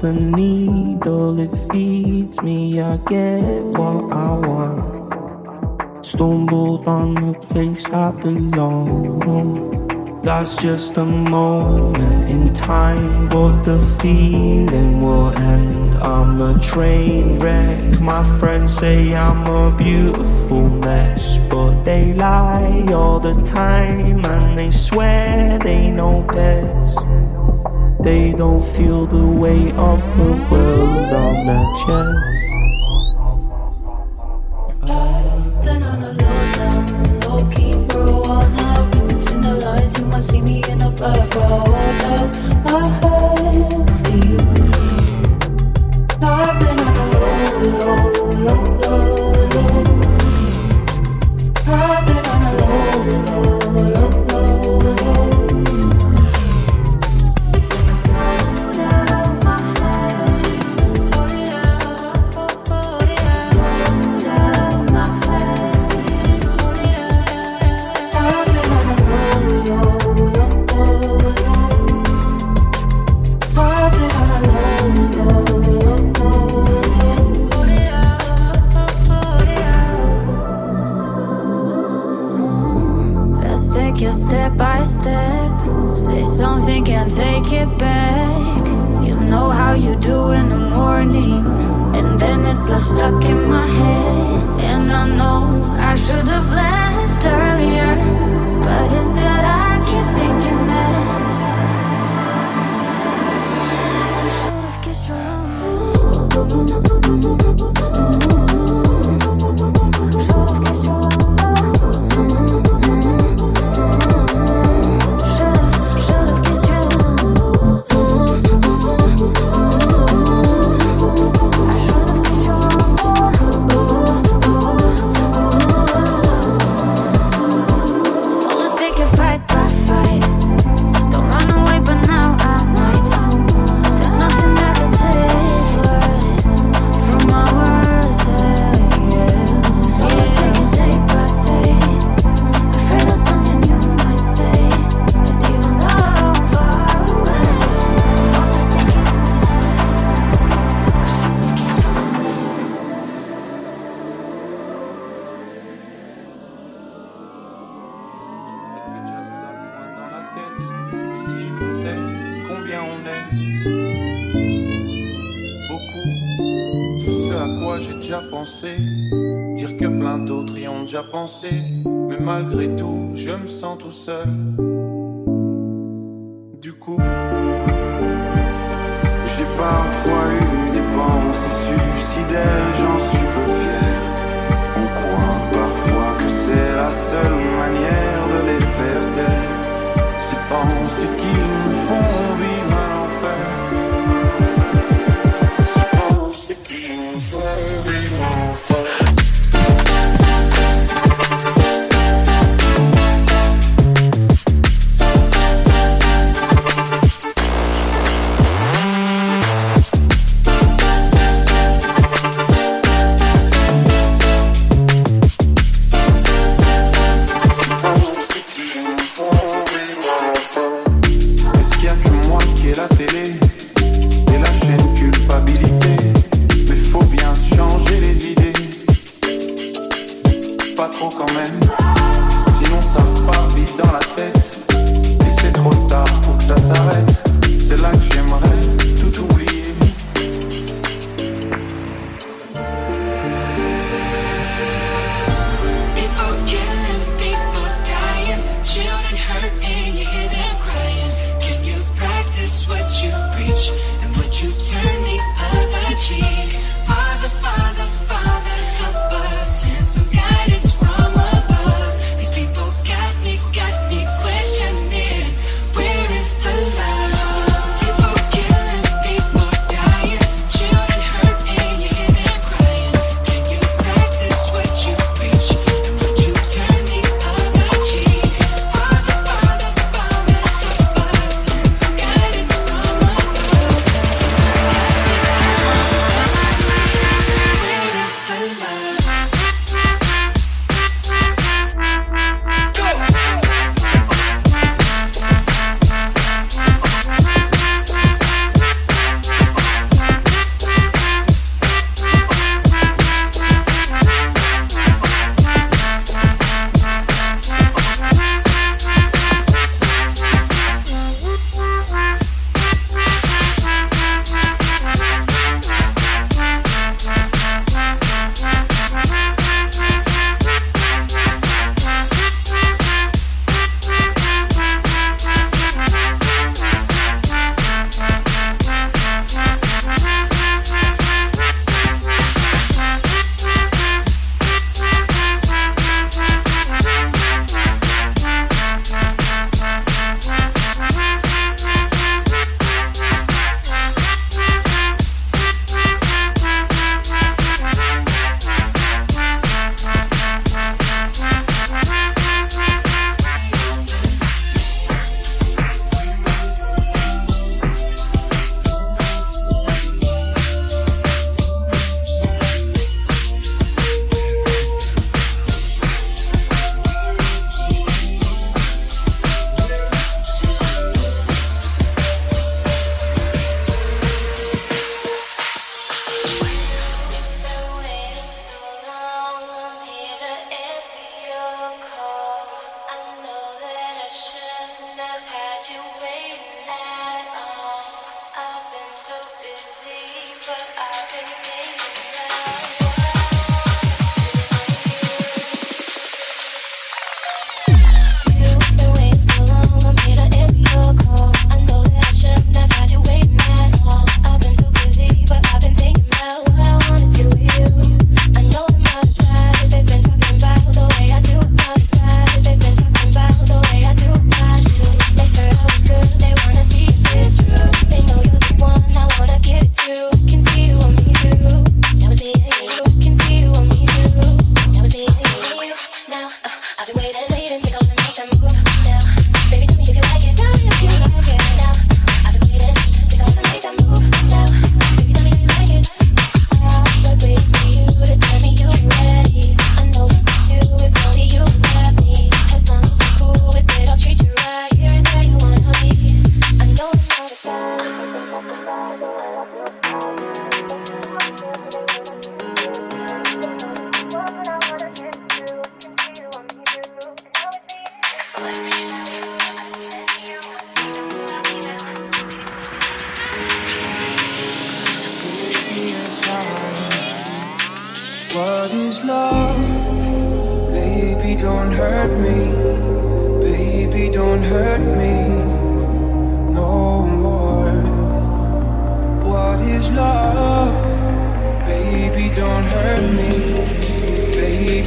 the needle, it feeds me, I get what I want. Stumbled on the place I belong. That's just a moment in time, but the feeling will end. I'm a train wreck. My friends say I'm a beautiful mess, but they lie all the time and they swear they know best. They don't feel the weight of the world on their chest. I've been on low down, for a while now. Between the lines, you might see me in a black row. My mais malgré tout, je me sens tout seul. reach? And would you turn the other cheek?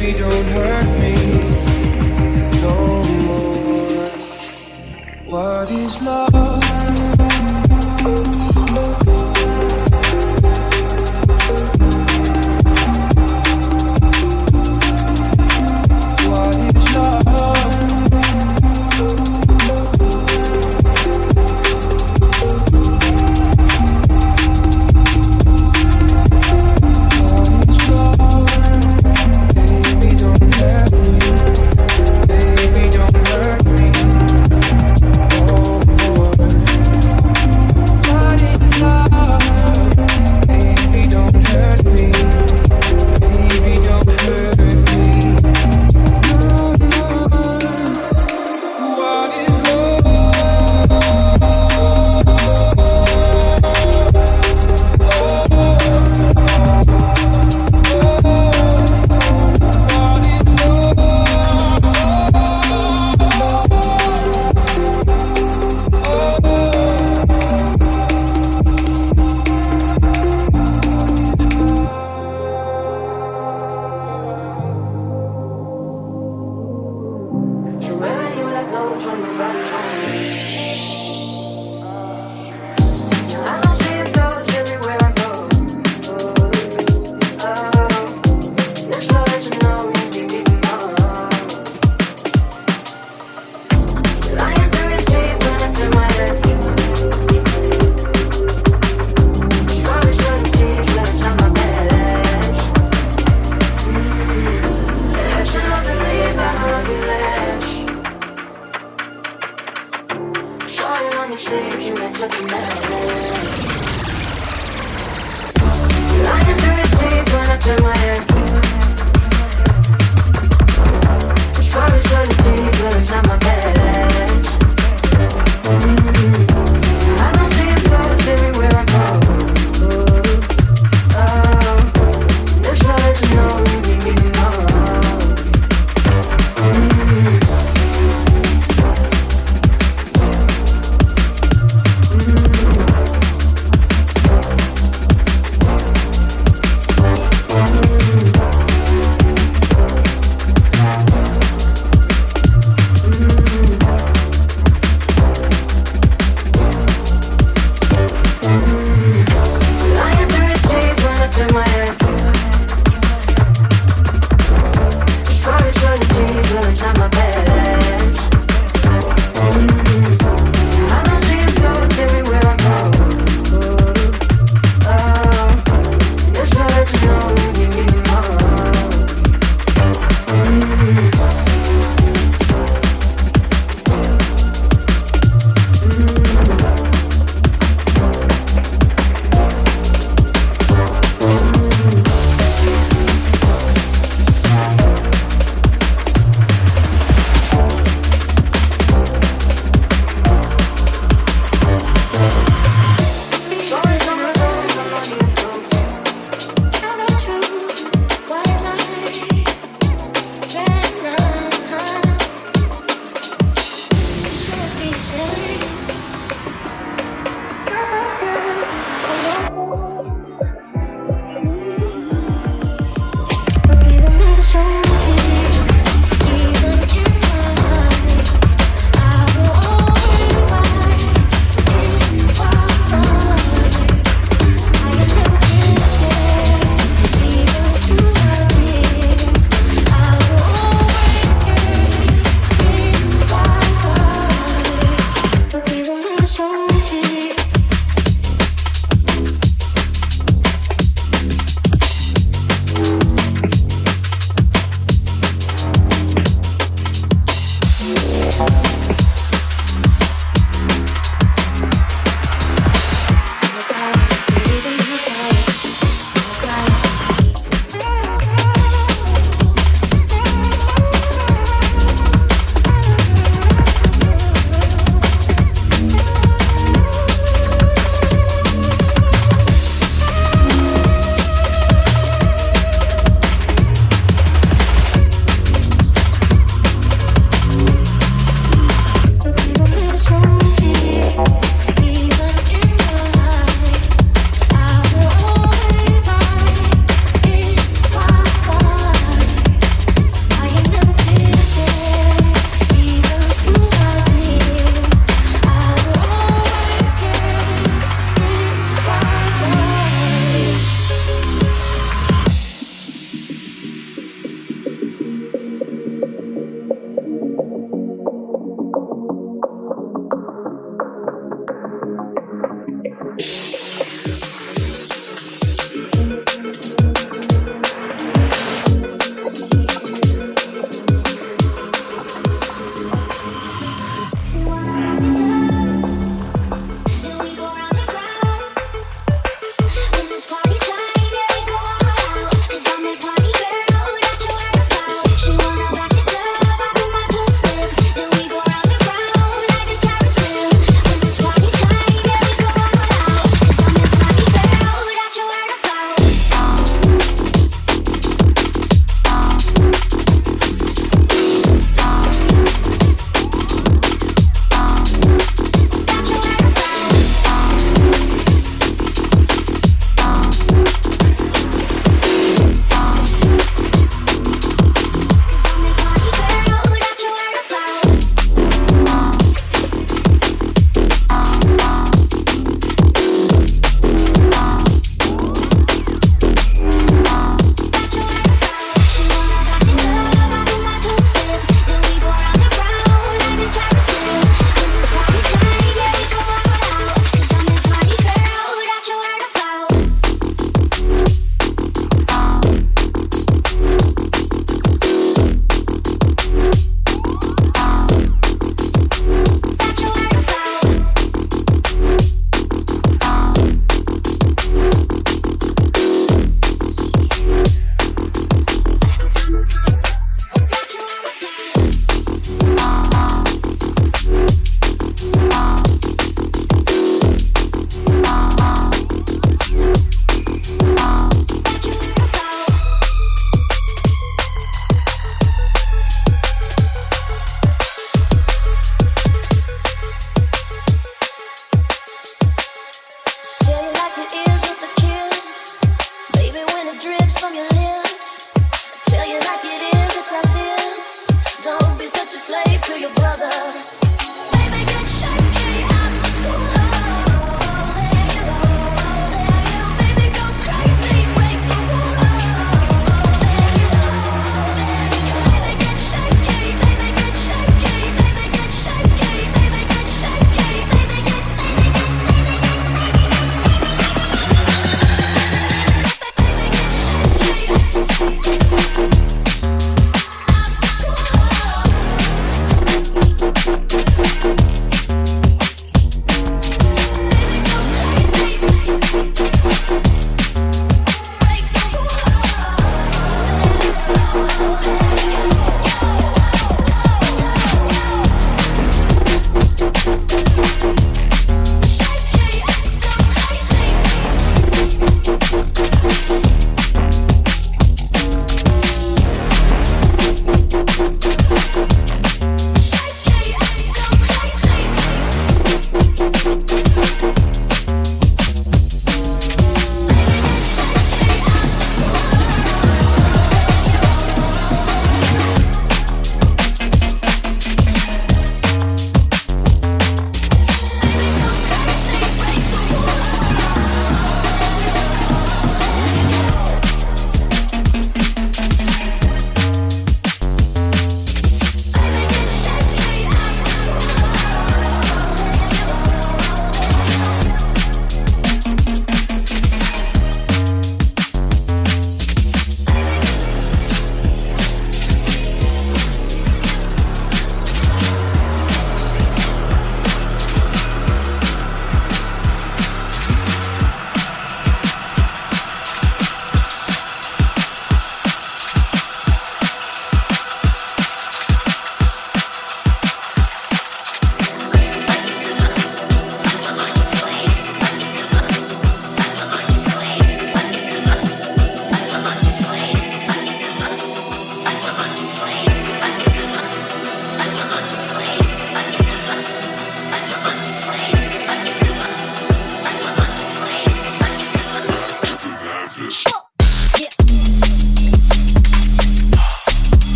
Baby, don't hurt. me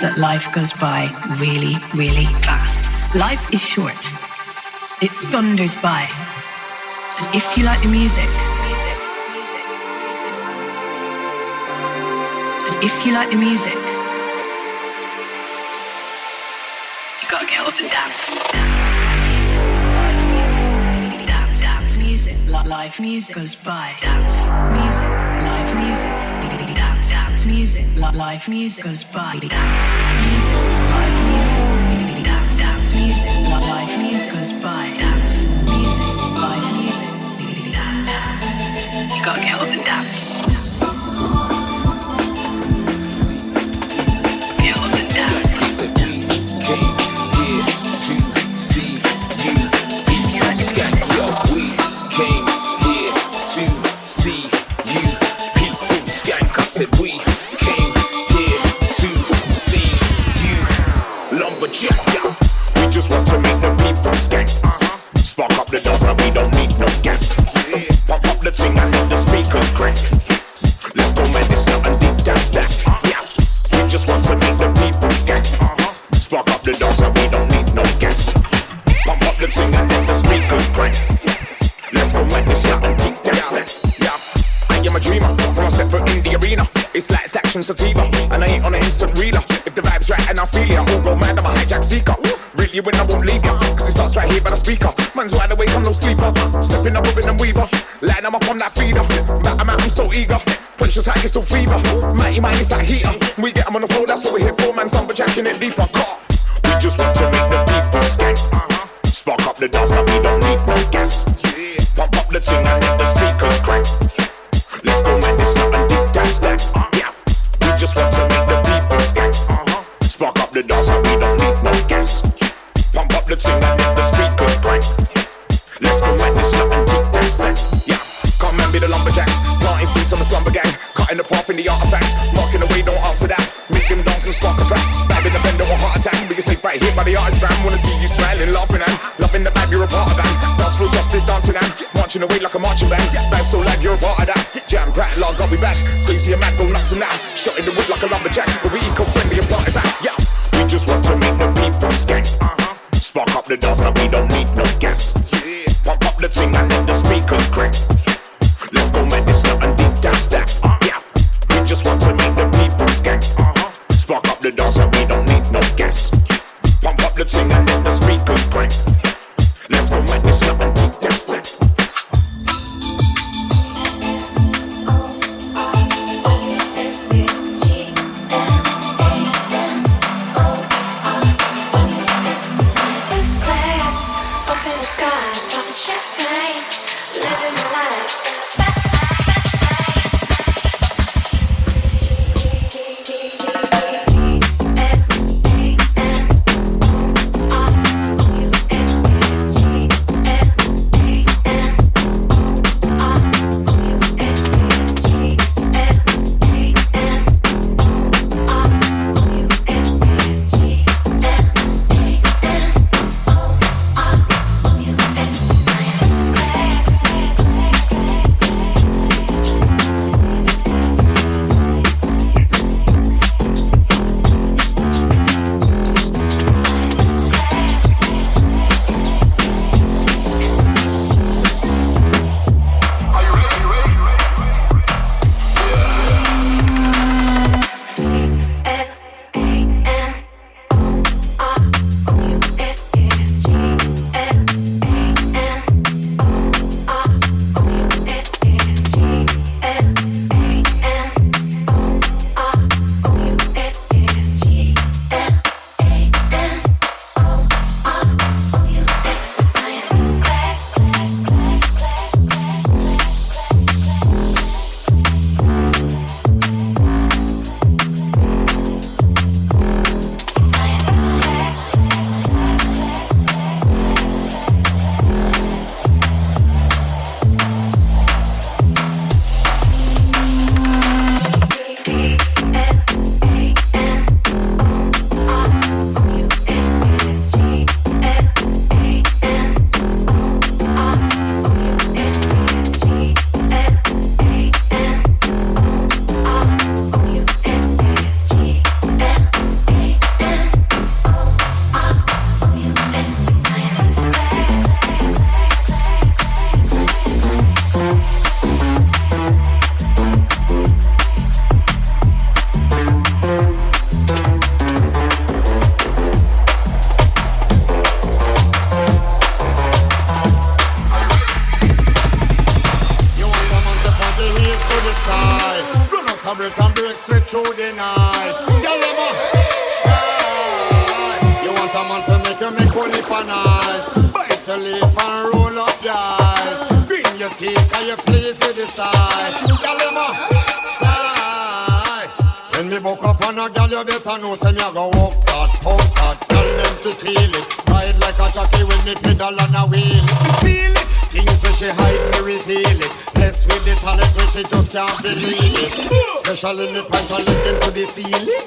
that life goes by really, really fast. Life is short, it thunders by. And if you like the music, and if you like the music, you gotta get up and dance. Dance. Music, life, music, dance, dance, music, life, music goes by. Dance, music dance music, life music goes by. Dance music, life music, dance dance music, life music goes by. Dance music, life music, dance. You gotta get up and dance. When me buck up on a girl, you better know say me a go walk that, walk that. Tell them to feel it. Ride like a jockey when me pedal on a wheel. Feel it. Things when she hide me reveal it. Blessed with the talent when she just can't believe it. Especially me pint her leg them to the ceiling.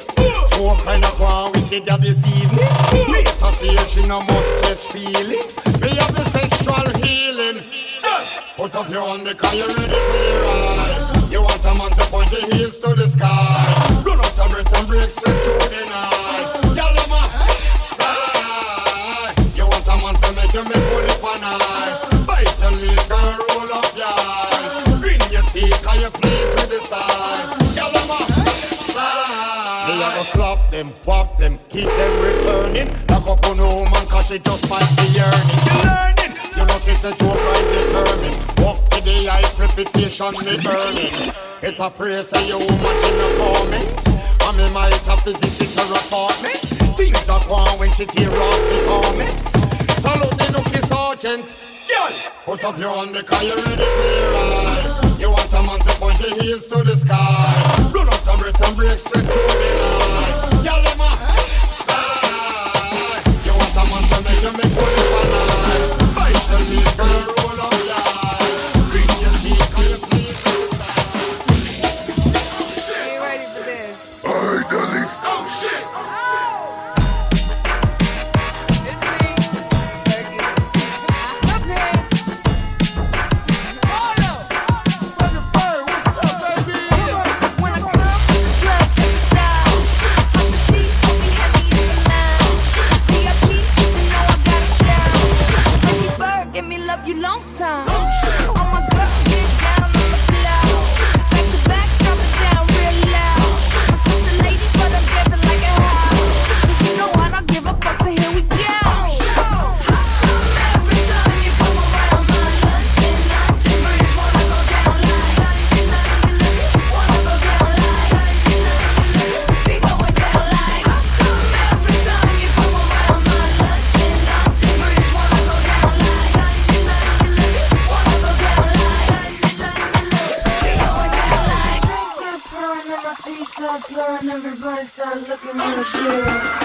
So kind of one wicked ya this evening. Wait to see if she no must catch feelings. Me have the sexual healing. Put up your hand because you're ready for your ride. To the sky. The night. I'm a side. You want a to make you make and eyes. Bite your lip and roll up your eyes. Your teeth you the size. Side. Slap them, them, keep them returning. She just might be yearning. You learning. You know she's a joke right determined. Walk to the eye, reputation me burning. It a praise say you woman she no torment. And me might have to visit her apartment. Things are gone when she tear off the comments. Salute the nookie sergeant. Girl, put up your hand because you're ready for ride. You want a man to point your heels to the sky. Run up the and break sweat through the night. Girl, I'm a side. You want a man to make you make one for life. Bite your lip, girl, give me love you long time. All my start looking real shit. Like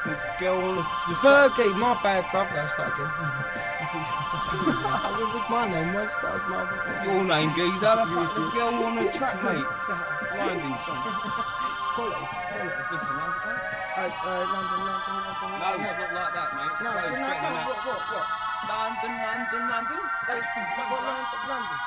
The, girl on the, the Fergie, my bad, brother. I start again. I thought said- What's my name? What was my Your name, geezer. The, fuck, the girl on the track, mate. Blinding son. Quality, quality. Listen, how's it going? Uh, uh, London, London, London. No, it's not like that, mate. No, no, no, that. what, what, what? London, London, London. That's the What, London, London?